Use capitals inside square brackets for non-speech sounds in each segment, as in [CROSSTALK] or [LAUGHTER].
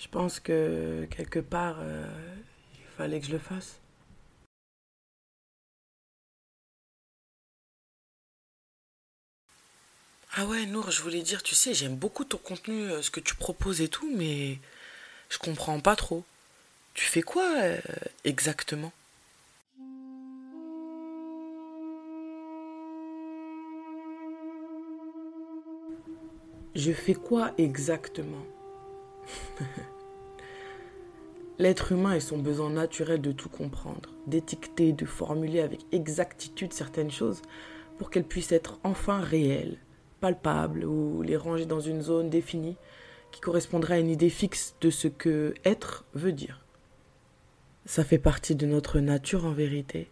Je pense que quelque part, euh, il fallait que je le fasse. Ah ouais, Nour, je voulais dire, tu sais, j'aime beaucoup ton contenu, euh, ce que tu proposes et tout, mais je comprends pas trop. Tu fais quoi euh, exactement? Je fais quoi exactement? [LAUGHS] L'être humain et son besoin naturel de tout comprendre, d'étiqueter, de formuler avec exactitude certaines choses pour qu'elles puissent être enfin réelles, palpables ou les ranger dans une zone définie qui correspondrait à une idée fixe de ce que être veut dire. Ça fait partie de notre nature en vérité,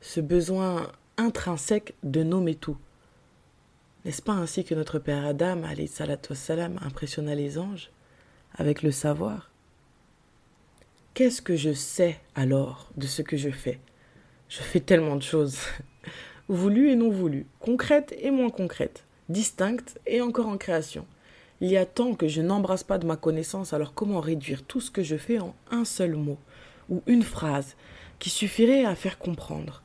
ce besoin intrinsèque de nommer tout. N'est-ce pas ainsi que notre père Adam, salam, impressionna les anges? Avec le savoir Qu'est-ce que je sais alors de ce que je fais? Je fais tellement de choses, [LAUGHS] voulues et non voulues, concrètes et moins concrètes, distinctes et encore en création. Il y a tant que je n'embrasse pas de ma connaissance, alors comment réduire tout ce que je fais en un seul mot ou une phrase qui suffirait à faire comprendre?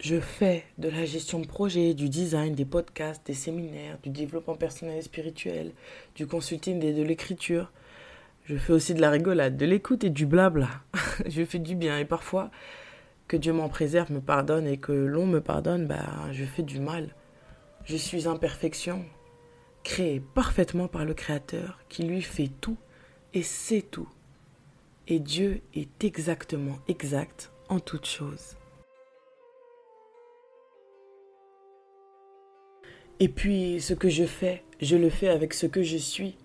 Je fais de la gestion de projet, du design, des podcasts, des séminaires, du développement personnel et spirituel, du consulting et de l'écriture. Je fais aussi de la rigolade, de l'écoute et du blabla. [LAUGHS] je fais du bien et parfois, que Dieu m'en préserve, me pardonne et que l'on me pardonne, bah, je fais du mal. Je suis imperfection, créée parfaitement par le Créateur qui lui fait tout et sait tout. Et Dieu est exactement exact en toutes choses. Et puis, ce que je fais, je le fais avec ce que je suis.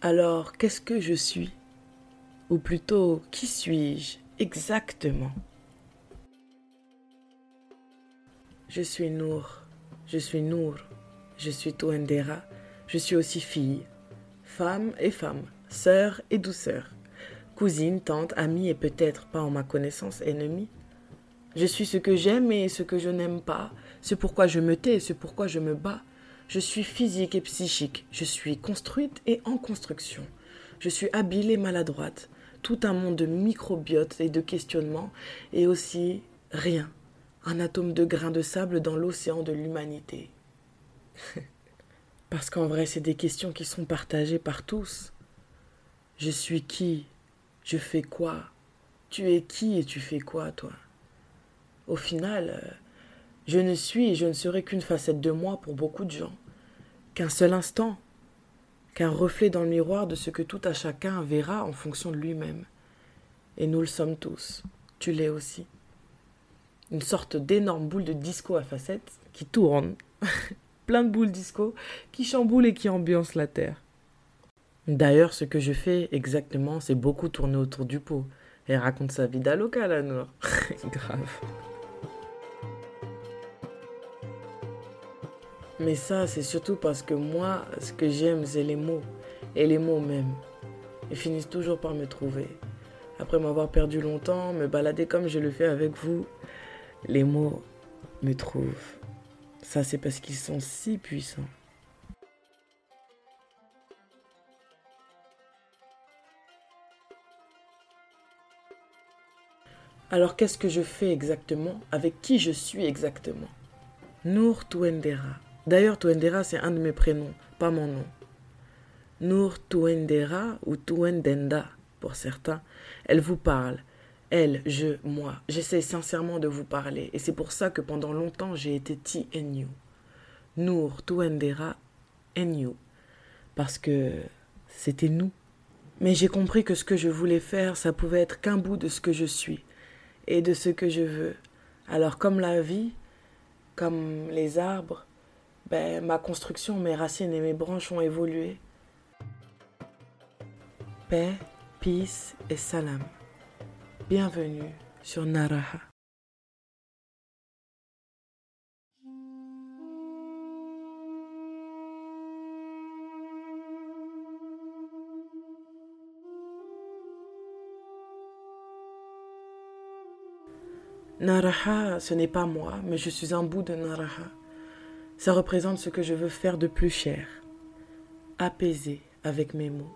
Alors, qu'est-ce que je suis? Ou plutôt, qui suis-je exactement? Je suis Nour, je suis Nour, je suis Toendera, je suis aussi fille, femme et femme, sœur et douceur, cousine, tante, amie et peut-être, pas en ma connaissance, ennemie. Je suis ce que j'aime et ce que je n'aime pas, c'est pourquoi je me tais, c'est pourquoi je me bats. Je suis physique et psychique, je suis construite et en construction. Je suis habile et maladroite. Tout un monde de microbiotes et de questionnements, et aussi rien, un atome de grain de sable dans l'océan de l'humanité. [LAUGHS] Parce qu'en vrai, c'est des questions qui sont partagées par tous. Je suis qui? Je fais quoi? Tu es qui et tu fais quoi, toi? Au final, euh, je ne suis et je ne serai qu'une facette de moi pour beaucoup de gens, qu'un seul instant, qu'un reflet dans le miroir de ce que tout à chacun verra en fonction de lui-même. Et nous le sommes tous, tu l'es aussi. Une sorte d'énorme boule de disco à facettes qui tourne, [LAUGHS] plein de boules disco qui chamboulent et qui ambiancent la terre. D'ailleurs, ce que je fais exactement, c'est beaucoup tourner autour du pot. Et raconte sa vie d'aloca, la Noire. [LAUGHS] Grave. Mais ça, c'est surtout parce que moi, ce que j'aime, c'est les mots. Et les mots même. Ils finissent toujours par me trouver. Après m'avoir perdu longtemps, me balader comme je le fais avec vous, les mots me trouvent. Ça, c'est parce qu'ils sont si puissants. Alors qu'est-ce que je fais exactement? Avec qui je suis exactement? Nour Touendera. D'ailleurs, Tuendera, c'est un de mes prénoms, pas mon nom. Nour Tuendera ou Tuendenda, pour certains, elle vous parle. Elle, je, moi. J'essaie sincèrement de vous parler. Et c'est pour ça que pendant longtemps, j'ai été T-N-U. Nour Tuendera N-U. Parce que c'était nous. Mais j'ai compris que ce que je voulais faire, ça pouvait être qu'un bout de ce que je suis et de ce que je veux. Alors comme la vie, comme les arbres, ben, ma construction, mes racines et mes branches ont évolué. Paix, peace et salam. Bienvenue sur Naraha. Naraha, ce n'est pas moi, mais je suis un bout de Naraha. Ça représente ce que je veux faire de plus cher, apaiser avec mes mots.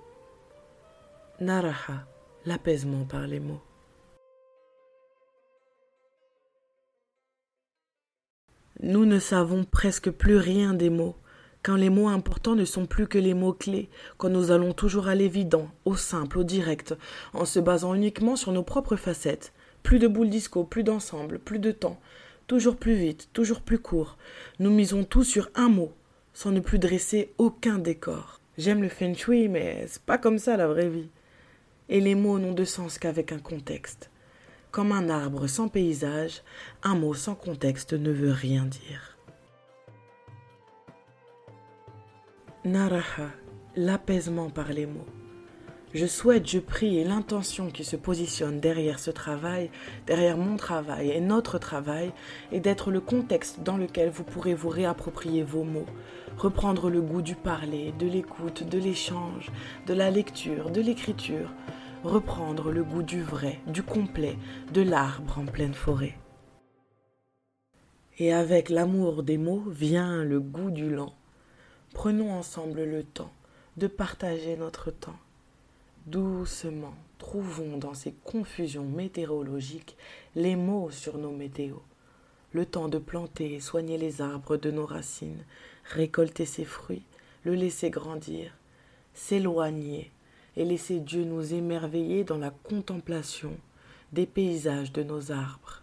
Naraha, l'apaisement par les mots. Nous ne savons presque plus rien des mots, quand les mots importants ne sont plus que les mots clés, quand nous allons toujours à l'évident, au simple, au direct, en se basant uniquement sur nos propres facettes. Plus de boules disco, plus d'ensemble, plus de temps, toujours plus vite, toujours plus court. Nous misons tout sur un mot, sans ne plus dresser aucun décor. J'aime le feng shui, mais c'est pas comme ça la vraie vie. Et les mots n'ont de sens qu'avec un contexte. Comme un arbre sans paysage, un mot sans contexte ne veut rien dire. Naraha, l'apaisement par les mots. Je souhaite, je prie, et l'intention qui se positionne derrière ce travail, derrière mon travail et notre travail, est d'être le contexte dans lequel vous pourrez vous réapproprier vos mots, reprendre le goût du parler, de l'écoute, de l'échange, de la lecture, de l'écriture, reprendre le goût du vrai, du complet, de l'arbre en pleine forêt. Et avec l'amour des mots vient le goût du lent. Prenons ensemble le temps de partager notre temps. Doucement, trouvons dans ces confusions météorologiques les mots sur nos météos. Le temps de planter et soigner les arbres de nos racines, récolter ses fruits, le laisser grandir, s'éloigner et laisser Dieu nous émerveiller dans la contemplation des paysages de nos arbres.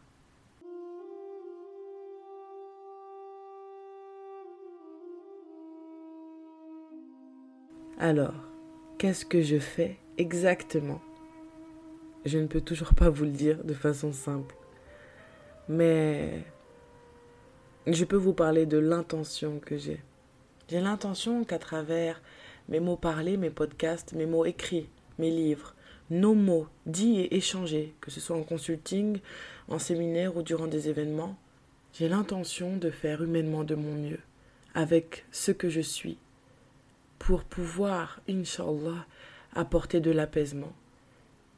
Alors, qu'est-ce que je fais? Exactement Je ne peux toujours pas vous le dire de façon simple. Mais je peux vous parler de l'intention que j'ai. J'ai l'intention qu'à travers mes mots parlés, mes podcasts, mes mots écrits, mes livres, nos mots dits et échangés, que ce soit en consulting, en séminaire ou durant des événements, j'ai l'intention de faire humainement de mon mieux, avec ce que je suis, pour pouvoir, inshallah, apporter de l'apaisement.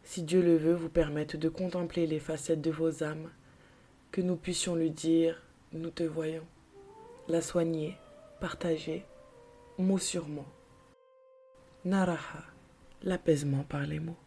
Si Dieu le veut, vous permettre de contempler les facettes de vos âmes, que nous puissions lui dire Nous te voyons, la soigner, partager, mot sur mot. Naraha, l'apaisement par les mots.